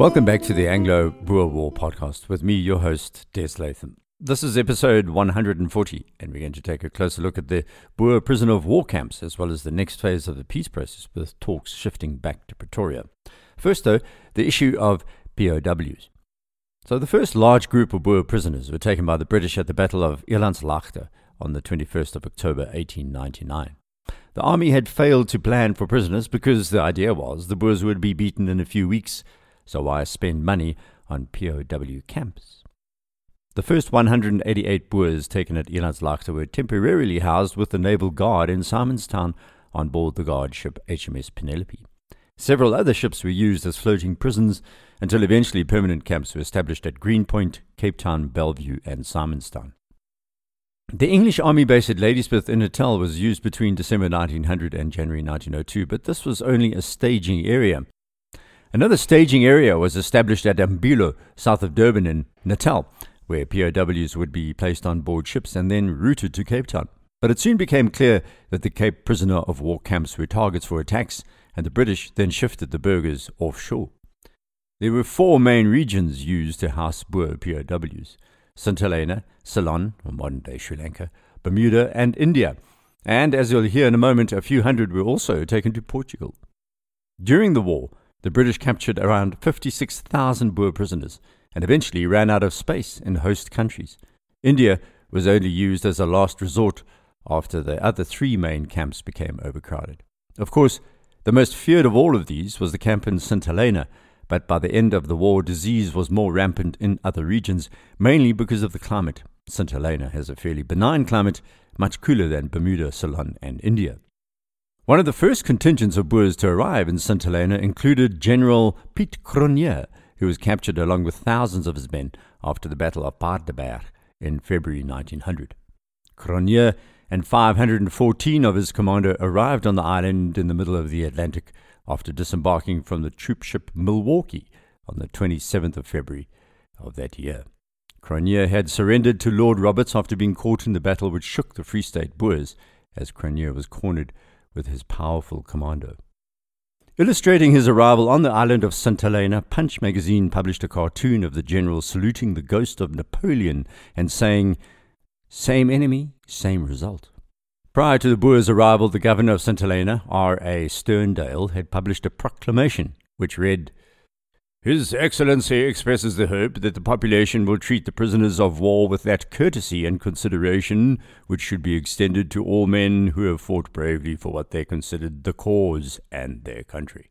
Welcome back to the Anglo Boer War podcast with me, your host, Des Latham. This is episode 140, and we're going to take a closer look at the Boer prisoner of war camps as well as the next phase of the peace process, with talks shifting back to Pretoria. First, though, the issue of POWs. So, the first large group of Boer prisoners were taken by the British at the Battle of Elandslaagte on the 21st of October 1899. The army had failed to plan for prisoners because the idea was the Boers would be beaten in a few weeks so why spend money on POW camps? The first 188 Boers taken at Elandslaagte were temporarily housed with the Naval Guard in Simonstown on board the guard ship HMS Penelope. Several other ships were used as floating prisons until eventually permanent camps were established at Greenpoint, Cape Town, Bellevue, and Simonstown. The English Army base at Ladysmith in Natal was used between December 1900 and January 1902, but this was only a staging area. Another staging area was established at Umbilo, south of Durban in Natal, where POWs would be placed on board ships and then routed to Cape Town. But it soon became clear that the Cape prisoner of war camps were targets for attacks, and the British then shifted the burghers offshore. There were four main regions used to house Boer POWs St. Helena, Ceylon, modern day Sri Lanka, Bermuda, and India. And as you'll hear in a moment, a few hundred were also taken to Portugal. During the war, the British captured around 56,000 Boer prisoners and eventually ran out of space in host countries. India was only used as a last resort after the other three main camps became overcrowded. Of course, the most feared of all of these was the camp in St. Helena, but by the end of the war, disease was more rampant in other regions, mainly because of the climate. St. Helena has a fairly benign climate, much cooler than Bermuda, Ceylon, and India. One of the first contingents of Boers to arrive in St. Helena included General Piet Cronje, who was captured along with thousands of his men after the Battle of Paardeberg in February 1900. Cronje and 514 of his commando arrived on the island in the middle of the Atlantic after disembarking from the troop ship Milwaukee on the 27th of February of that year. Cronje had surrendered to Lord Roberts after being caught in the battle which shook the Free State Boers, as Cronje was cornered with his powerful commando. Illustrating his arrival on the island of St. Helena, Punch magazine published a cartoon of the general saluting the ghost of Napoleon and saying, Same enemy, same result. Prior to the Boers' arrival, the governor of St. Helena, R. A. Sterndale, had published a proclamation which read, his Excellency expresses the hope that the population will treat the prisoners of war with that courtesy and consideration which should be extended to all men who have fought bravely for what they considered the cause and their country.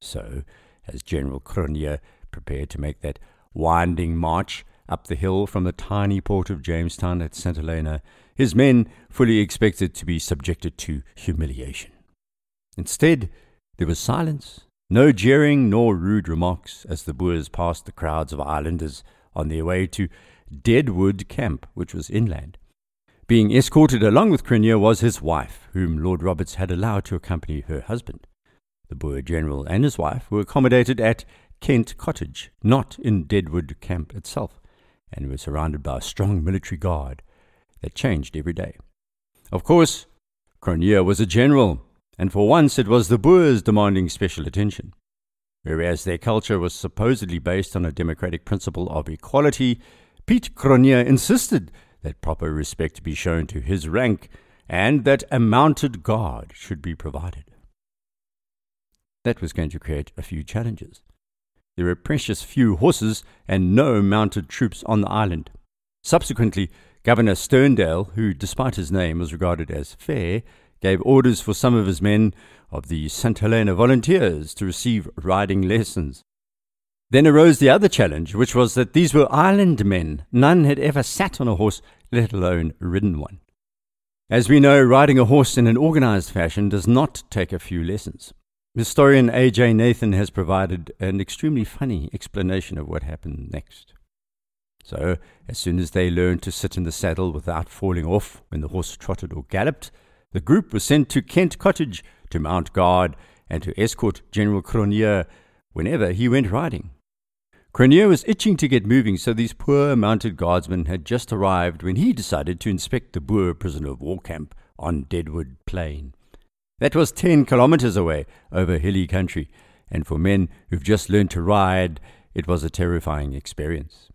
So, as General Cronje prepared to make that winding march up the hill from the tiny port of Jamestown at St. Helena, his men fully expected to be subjected to humiliation. Instead, there was silence no jeering nor rude remarks as the Boers passed the crowds of islanders on their way to Deadwood Camp, which was inland. Being escorted along with Cronje was his wife, whom Lord Roberts had allowed to accompany her husband. The Boer general and his wife were accommodated at Kent Cottage, not in Deadwood Camp itself, and were surrounded by a strong military guard that changed every day. Of course, Cronje was a general, and for once it was the Boers demanding special attention. Whereas their culture was supposedly based on a democratic principle of equality, Piet Cronje insisted that proper respect be shown to his rank and that a mounted guard should be provided. That was going to create a few challenges. There were precious few horses and no mounted troops on the island. Subsequently, Governor Sterndale, who, despite his name, was regarded as fair, gave orders for some of his men of the St. Helena volunteers to receive riding lessons. Then arose the other challenge, which was that these were island men. None had ever sat on a horse, let alone ridden one. As we know, riding a horse in an organized fashion does not take a few lessons. Historian A.J. Nathan has provided an extremely funny explanation of what happened next. So, as soon as they learned to sit in the saddle without falling off when the horse trotted or galloped, the group was sent to Kent Cottage to mount guard and to escort General Cronje whenever he went riding. Cronje was itching to get moving, so these poor mounted guardsmen had just arrived when he decided to inspect the Boer prisoner of war camp on Deadwood Plain. That was ten kilometers away over hilly country, and for men who've just learned to ride, it was a terrifying experience.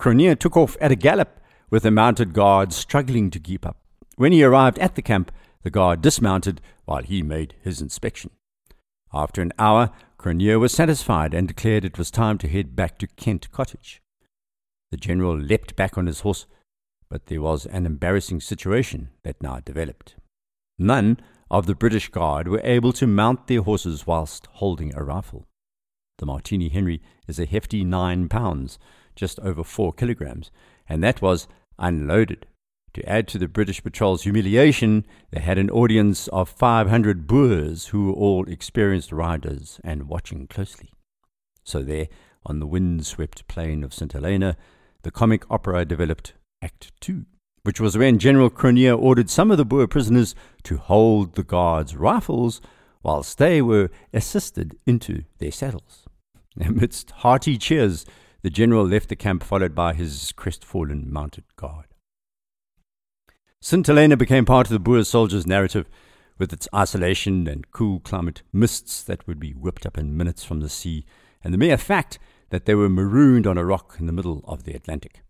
Cronje took off at a gallop, with the mounted guard struggling to keep up. When he arrived at the camp, the guard dismounted while he made his inspection. After an hour, Cronje was satisfied and declared it was time to head back to Kent Cottage. The general leapt back on his horse, but there was an embarrassing situation that now developed. None of the British Guard were able to mount their horses whilst holding a rifle. The Martini Henry is a hefty nine pounds, just over four kilograms, and that was unloaded. To add to the British patrol's humiliation, they had an audience of 500 Boers who were all experienced riders and watching closely. So there, on the wind-swept plain of St. Helena, the comic opera developed Act Two, which was when General Cronje ordered some of the Boer prisoners to hold the guards' rifles whilst they were assisted into their saddles. Amidst hearty cheers, the general left the camp followed by his crestfallen mounted guard. St. Helena became part of the Boer soldiers' narrative with its isolation and cool climate, mists that would be whipped up in minutes from the sea, and the mere fact that they were marooned on a rock in the middle of the Atlantic.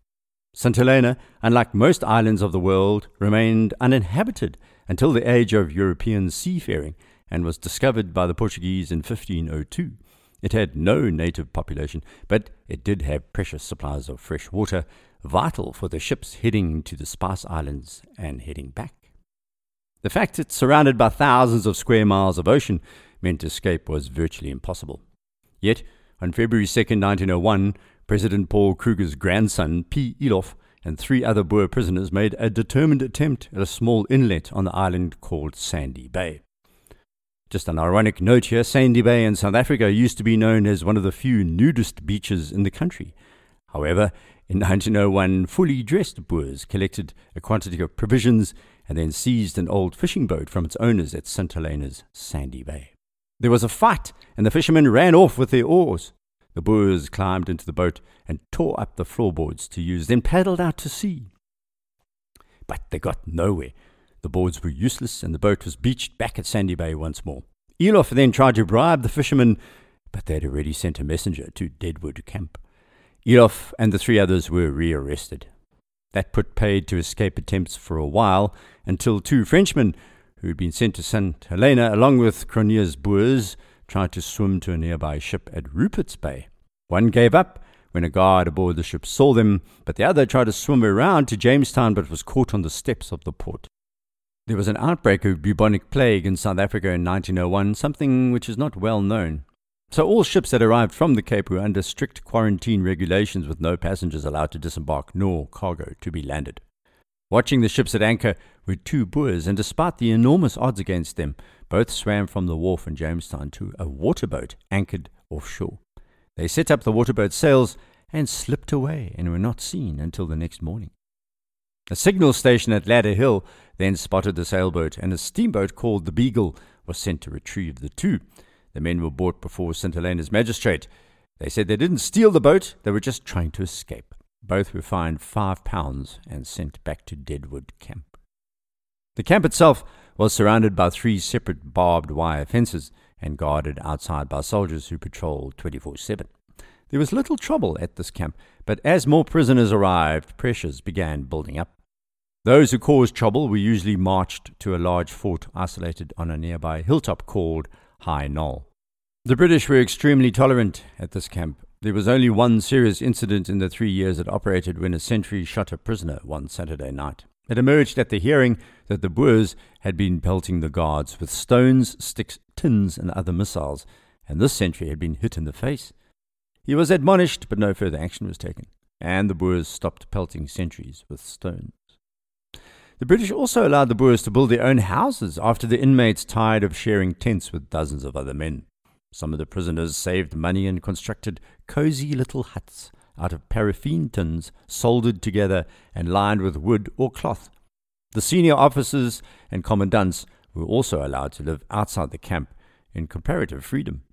St. Helena, unlike most islands of the world, remained uninhabited until the age of European seafaring and was discovered by the Portuguese in 1502. It had no native population, but it did have precious supplies of fresh water, vital for the ships heading to the Spice Islands and heading back. The fact it's surrounded by thousands of square miles of ocean meant escape was virtually impossible. Yet, on February 2, 1901, President Paul Kruger's grandson, P. Eloff, and three other Boer prisoners made a determined attempt at a small inlet on the island called Sandy Bay. Just an ironic note here Sandy Bay in South Africa used to be known as one of the few nudist beaches in the country. However, in 1901, fully dressed Boers collected a quantity of provisions and then seized an old fishing boat from its owners at St. Helena's Sandy Bay. There was a fight, and the fishermen ran off with their oars. The Boers climbed into the boat and tore up the floorboards to use, then paddled out to sea. But they got nowhere. The boards were useless, and the boat was beached back at Sandy Bay once more. Eloff then tried to bribe the fishermen, but they had already sent a messenger to Deadwood Camp. Eloff and the three others were rearrested. That put paid to escape attempts for a while until two Frenchmen, who had been sent to St. Helena along with Cronje's Boers, tried to swim to a nearby ship at Rupert's Bay. One gave up when a guard aboard the ship saw them, but the other tried to swim around to Jamestown but was caught on the steps of the port. There was an outbreak of bubonic plague in South Africa in 1901, something which is not well known. So all ships that arrived from the Cape were under strict quarantine regulations with no passengers allowed to disembark nor cargo to be landed. Watching the ships at anchor were two Boers, and despite the enormous odds against them, both swam from the wharf in Jamestown to a waterboat anchored offshore. They set up the waterboat's sails and slipped away and were not seen until the next morning. A signal station at Ladder Hill then spotted the sailboat, and a steamboat called the Beagle was sent to retrieve the two. The men were brought before St. Helena's magistrate. They said they didn't steal the boat, they were just trying to escape. Both were fined five pounds and sent back to Deadwood Camp. The camp itself was surrounded by three separate barbed wire fences and guarded outside by soldiers who patrolled 24 7. There was little trouble at this camp, but as more prisoners arrived, pressures began building up. Those who caused trouble were usually marched to a large fort isolated on a nearby hilltop called High Knoll. The British were extremely tolerant at this camp. There was only one serious incident in the three years it operated when a sentry shot a prisoner one Saturday night. It emerged at the hearing that the Boers had been pelting the guards with stones, sticks, tins, and other missiles, and this sentry had been hit in the face. He was admonished, but no further action was taken, and the Boers stopped pelting sentries with stones. The British also allowed the Boers to build their own houses after the inmates tired of sharing tents with dozens of other men. Some of the prisoners saved money and constructed cozy little huts out of paraffin tins soldered together and lined with wood or cloth. The senior officers and commandants were also allowed to live outside the camp in comparative freedom.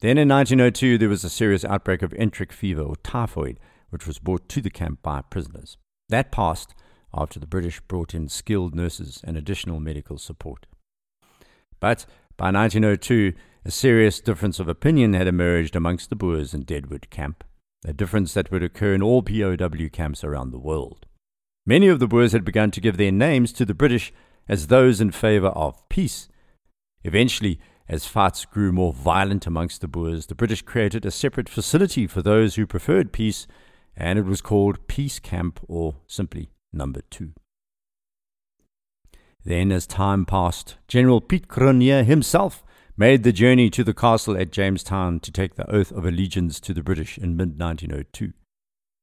Then in 1902, there was a serious outbreak of enteric fever or typhoid, which was brought to the camp by prisoners. That passed after the British brought in skilled nurses and additional medical support. But by 1902, a serious difference of opinion had emerged amongst the Boers in Deadwood camp, a difference that would occur in all POW camps around the world. Many of the Boers had begun to give their names to the British as those in favour of peace. Eventually, as fights grew more violent amongst the Boers, the British created a separate facility for those who preferred peace, and it was called Peace Camp or simply Number Two. Then, as time passed, General Piet Cronje himself made the journey to the castle at Jamestown to take the oath of allegiance to the British in mid 1902.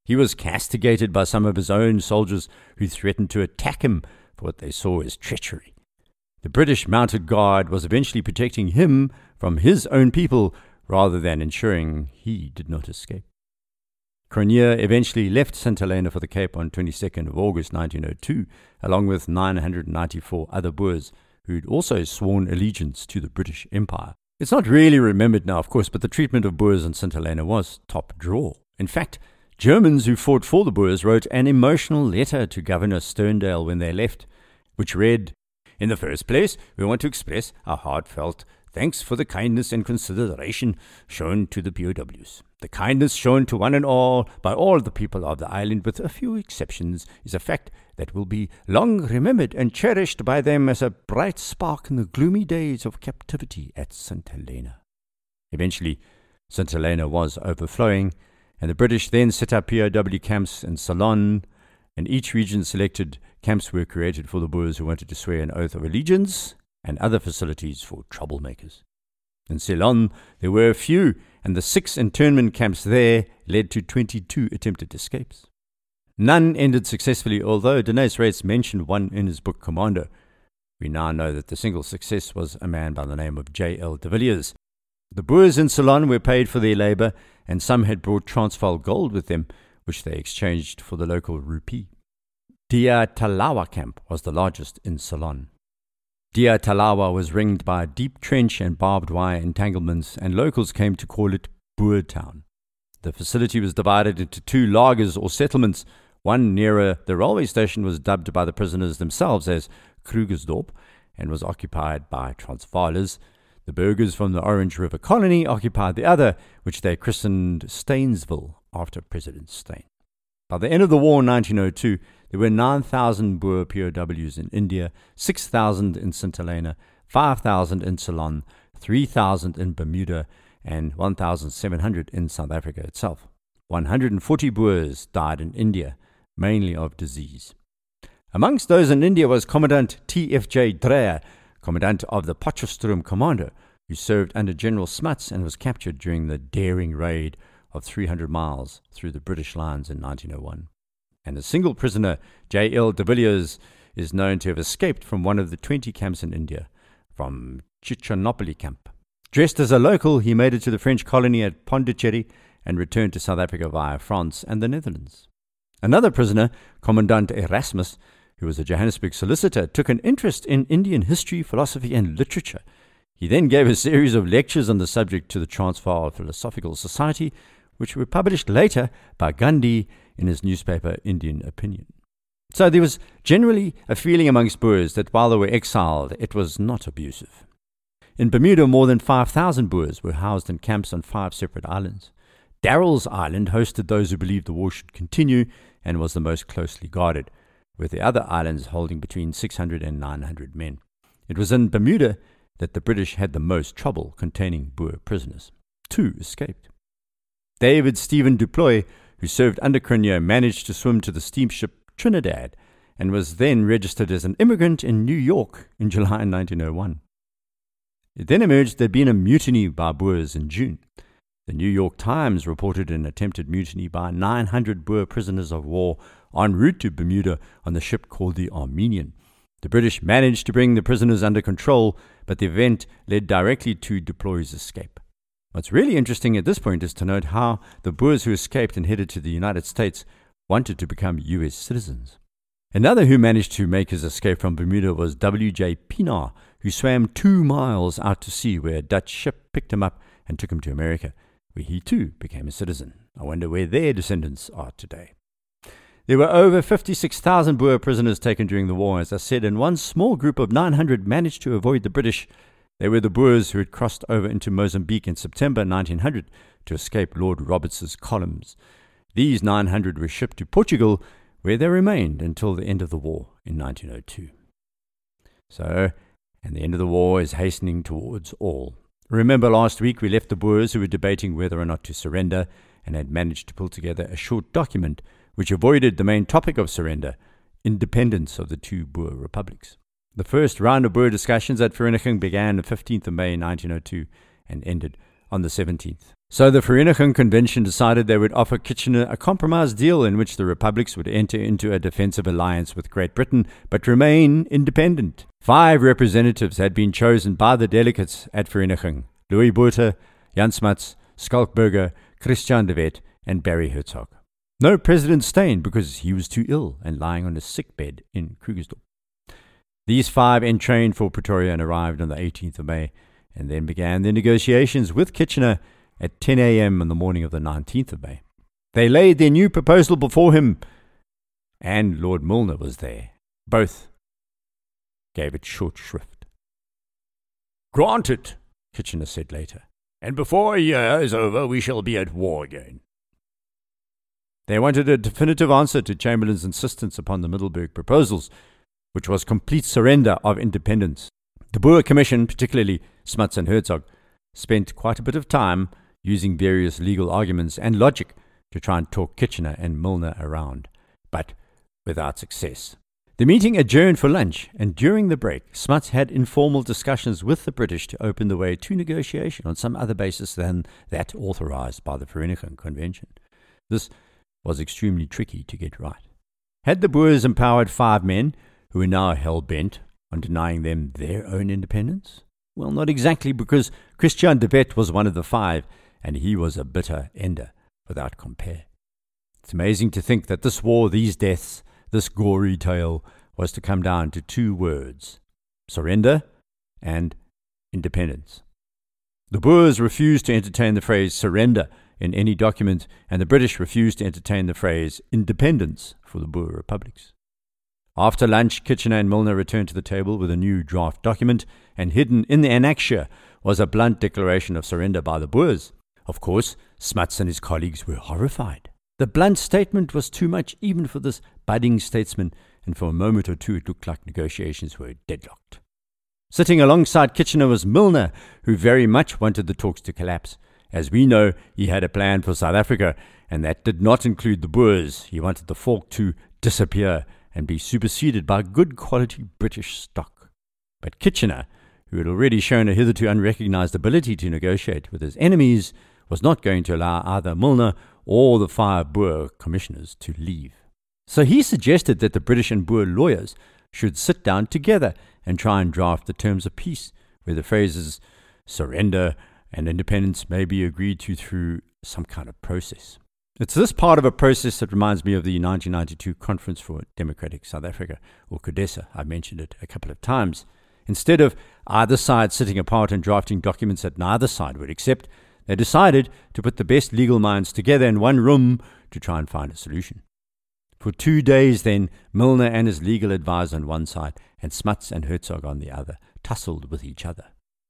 He was castigated by some of his own soldiers who threatened to attack him for what they saw as treachery. The British mounted guard was eventually protecting him from his own people rather than ensuring he did not escape. Cronje eventually left St. Helena for the Cape on 22nd of August 1902, along with 994 other Boers who'd also sworn allegiance to the British Empire. It's not really remembered now, of course, but the treatment of Boers in St. Helena was top draw. In fact, Germans who fought for the Boers wrote an emotional letter to Governor Sterndale when they left, which read, In the first place, we want to express our heartfelt thanks for the kindness and consideration shown to the POWs. The kindness shown to one and all by all the people of the island, with a few exceptions, is a fact that will be long remembered and cherished by them as a bright spark in the gloomy days of captivity at St. Helena. Eventually, St. Helena was overflowing, and the British then set up POW camps in Ceylon, and each region selected camps were created for the Boers who wanted to swear an oath of allegiance and other facilities for troublemakers. In Ceylon, there were a few, and the six internment camps there led to 22 attempted escapes. None ended successfully, although Deneys Reitz mentioned one in his book Commando. We now know that the single success was a man by the name of J.L. de Villiers. The Boers in Ceylon were paid for their labour, and some had brought Transvaal gold with them, which they exchanged for the local rupee. Diyatalawa camp was the largest in Ceylon. Diyatalawa was ringed by a deep trench and barbed wire entanglements, and locals came to call it Boer Town. The facility was divided into two lagers or settlements. One nearer the railway station was dubbed by the prisoners themselves as Krugersdorp and was occupied by Transvaalers. The burghers from the Orange River colony occupied the other, which they christened Steynsville after President Steyn. By the end of the war in 1902, there were 9,000 Boer POWs in India, 6,000 in St. Helena, 5,000 in Ceylon, 3,000 in Bermuda, and 1,700 in South Africa itself. 140 Boers died in India, mainly of disease. Amongst those in India was Commandant T.F.J. Dreyer, Commandant of the Potchefstroom Commando, who served under General Smuts and was captured during the daring raid of 300 miles through the British lines in 1901 and a single prisoner, J.L. de Villiers, is known to have escaped from one of the 20 camps in India, from Trichinopoly camp. Dressed as a local, he made it to the French colony at Pondicherry and returned to South Africa via France and the Netherlands. Another prisoner, Commandant Erasmus, who was a Johannesburg solicitor, took an interest in Indian history, philosophy, and literature. He then gave a series of lectures on the subject to the Transvaal Philosophical Society, which were published later by Gandhi in his newspaper Indian Opinion. So there was generally a feeling amongst Boers that while they were exiled, it was not abusive. In Bermuda, more than 5,000 Boers were housed in camps on five separate islands. Darrell's Island hosted those who believed the war should continue and was the most closely guarded, with the other islands holding between 600 and 900 men. It was in Bermuda that the British had the most trouble containing Boer prisoners. Two escaped. David Stephen Duploy who served under Cronje, managed to swim to the steamship Trinidad and was then registered as an immigrant in New York in July 1901. It then emerged there'd been a mutiny by Boers in June. The New York Times reported an attempted mutiny by 900 Boer prisoners of war en route to Bermuda on the ship called the Armenian. The British managed to bring the prisoners under control, but the event led directly to Duploy's escape. What's really interesting at this point is to note how the Boers who escaped and headed to the United States wanted to become US citizens. Another who managed to make his escape from Bermuda was W.J. Pienaar, who swam two miles out to sea where a Dutch ship picked him up and took him to America, where he too became a citizen. I wonder where their descendants are today. There were over 56,000 Boer prisoners taken during the war, as I said, and one small group of 900 managed to avoid the British They were the Boers who had crossed over into Mozambique in September 1900 to escape Lord Roberts's columns. These 900 were shipped to Portugal, where they remained until the end of the war in 1902. So, and the end of the war is hastening towards all. Remember last week we left the Boers who were debating whether or not to surrender and had managed to pull together a short document which avoided the main topic of surrender independence of the two Boer republics. The first round of Boer discussions at Vereeniging began on the 15th of May 1902 and ended on the 17th. So the Vereeniging Convention decided they would offer Kitchener a compromise deal in which the republics would enter into a defensive alliance with Great Britain but remain independent. Five representatives had been chosen by the delegates at Vereeniging Louis Botha, Jan Smuts, Schalk Burger, Christian de Wet, and Barry Hertzog. No President Steyn because he was too ill and lying on a sick bed in Krugersdorp. These five entrained for Pretoria and arrived on the 18th of May, and then began their negotiations with Kitchener at 10 a.m. on the morning of the 19th of May. They laid their new proposal before him, and Lord Milner was there. Both gave it short shrift. Granted, Kitchener said later, and before a year is over we shall be at war again. They wanted a definitive answer to Chamberlain's insistence upon the Middelburg proposals, which was complete surrender of independence. The Boer Commission, particularly Smuts and Hertzog, spent quite a bit of time using various legal arguments and logic to try and talk Kitchener and Milner around, but without success. The meeting adjourned for lunch, and during the break, Smuts had informal discussions with the British to open the way to negotiation on some other basis than that authorized by the Vereeniging Convention. This was extremely tricky to get right. Had the Boers empowered five men who are now hell bent on denying them their own independence? Well, not exactly, because Christian de Wet was one of the five, and he was a bitter ender without compare. It's amazing to think that this war, these deaths, this gory tale was to come down to two words surrender and independence. The Boers refused to entertain the phrase surrender in any document, and the British refused to entertain the phrase independence for the Boer republics. After lunch, Kitchener and Milner returned to the table with a new draft document, and hidden in the annexure was a blunt declaration of surrender by the Boers. Of course, Smuts and his colleagues were horrified. The blunt statement was too much even for this budding statesman, and for a moment or two it looked like negotiations were deadlocked. Sitting alongside Kitchener was Milner, who very much wanted the talks to collapse. As we know, he had a plan for South Africa, and that did not include the Boers. He wanted the Volk to disappear and be superseded by good quality British stock. But Kitchener, who had already shown a hitherto unrecognized ability to negotiate with his enemies, was not going to allow either Milner or the five Boer commissioners to leave. So he suggested that the British and Boer lawyers should sit down together and try and draft the terms of peace, where the phrases surrender and independence may be agreed to through some kind of process. It's this part of a process that reminds me of the 1992 Conference for Democratic South Africa, or CODESA. I mentioned it a couple of times. Instead of either side sitting apart and drafting documents that neither side would accept, they decided to put the best legal minds together in one room to try and find a solution. For two days, then, Milner and his legal adviser on one side, and Smuts and Hertzog on the other, tussled with each other.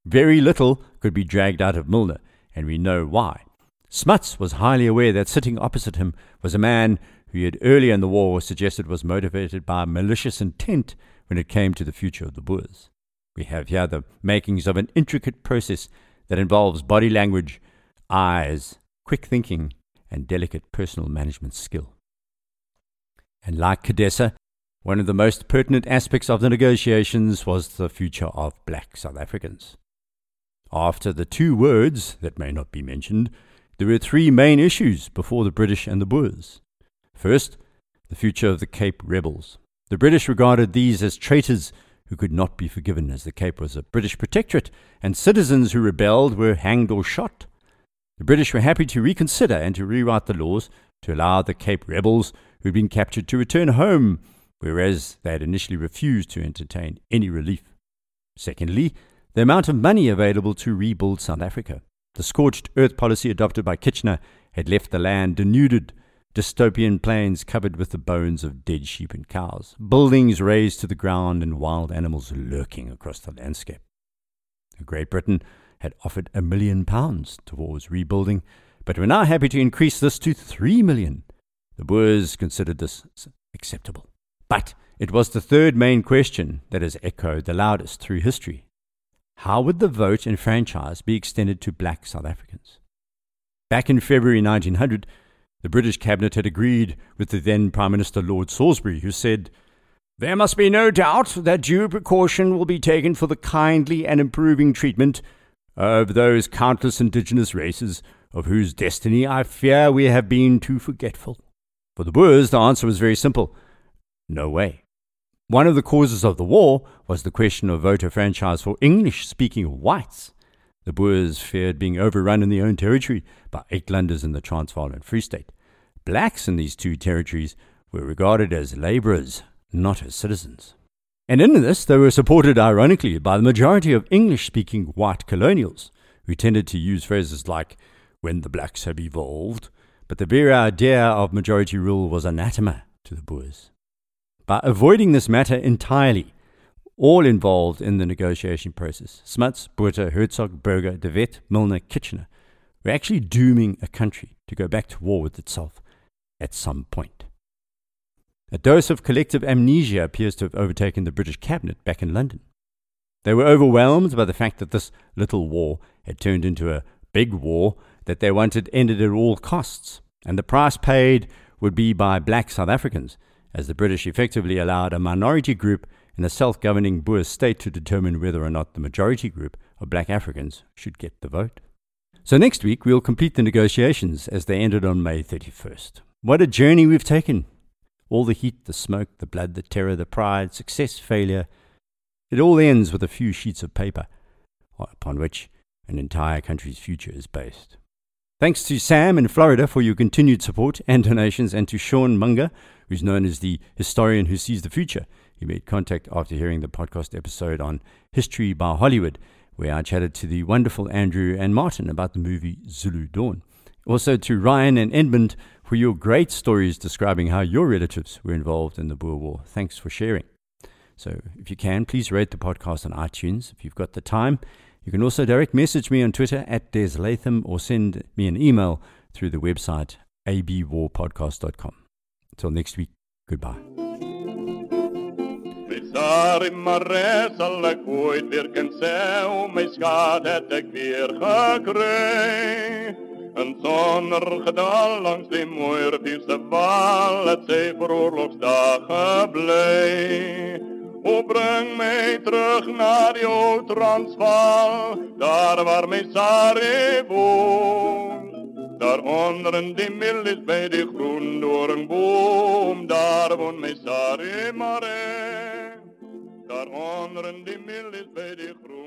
Very little could be dragged out of Milner, and we know why. Smuts was highly aware that sitting opposite him was a man who he had earlier in the war suggested was motivated by malicious intent when it came to the future of the Boers. We have here the makings of an intricate process that involves body language, eyes, quick thinking, and delicate personal management skill. And like CODESA, one of the most pertinent aspects of the negotiations was the future of black South Africans. After the two words that may not be mentioned, there were three main issues before the British and the Boers. First, the future of the Cape rebels. The British regarded these as traitors who could not be forgiven, as the Cape was a British protectorate, and citizens who rebelled were hanged or shot. The British were happy to reconsider and to rewrite the laws to allow the Cape rebels who had been captured to return home, whereas they had initially refused to entertain any relief. Secondly, the amount of money available to rebuild South Africa. The scorched earth policy adopted by Kitchener had left the land denuded, dystopian plains covered with the bones of dead sheep and cows, buildings razed to the ground, and wild animals lurking across the landscape. Great Britain had offered a million pounds towards rebuilding, but were now happy to increase this to three million. The Boers considered this acceptable. But it was the third main question that has echoed the loudest through history. How would the vote and franchise be extended to black South Africans? Back in February 1900, the British cabinet had agreed with the then Prime Minister Lord Salisbury, who said, There must be no doubt that due precaution will be taken for the kindly and improving treatment of those countless indigenous races of whose destiny I fear we have been too forgetful. For the Boers, the answer was very simple no way. One of the causes of the war was the question of voter franchise for English speaking whites. The Boers feared being overrun in their own territory by Uitlanders in the Transvaal and Free State. Blacks in these two territories were regarded as labourers, not as citizens. And in this, they were supported ironically by the majority of English speaking white colonials, who tended to use phrases like, when the blacks have evolved, but the very idea of majority rule was anathema to the Boers. By avoiding this matter entirely, all involved in the negotiation process, Smuts, Botha, Hertzog, Burger, De Wet, Milner, Kitchener, were actually dooming a country to go back to war with itself at some point. A dose of collective amnesia appears to have overtaken the British cabinet back in London. They were overwhelmed by the fact that this little war had turned into a big war that they wanted ended at all costs, and the price paid would be by black South Africans, as the British effectively allowed a minority group in a self governing Boer state to determine whether or not the majority group of black Africans should get the vote. So next week we'll complete the negotiations as they ended on May 31st. What a journey we've taken! All the heat, the smoke, the blood, the terror, the pride, success, failure. It all ends with a few sheets of paper upon which an entire country's future is based. Thanks to Sam in Florida for your continued support and donations, and to Sean Munger, who's known as the historian who sees the future. He made contact after hearing the podcast episode on History by Hollywood, where I chatted to the wonderful Andrew and Martin about the movie Zulu Dawn. Also to Ryan and Edmund for your great stories describing how your relatives were involved in the Boer War. Thanks for sharing. So, if you can, please rate the podcast on iTunes if you've got the time. You can also direct message me on Twitter at Des Latham or send me an email through the website abwarpodcast.com. Until next week, goodbye. Ooit weer weer gedal langs die het. O breng mij terug naar die Oud-Transvaal, daar waar mijn Sarre woont. Daar onder die mil is bij die boom. daar woont mijn Sarre Mare. Daar onder die mil is bij die boom.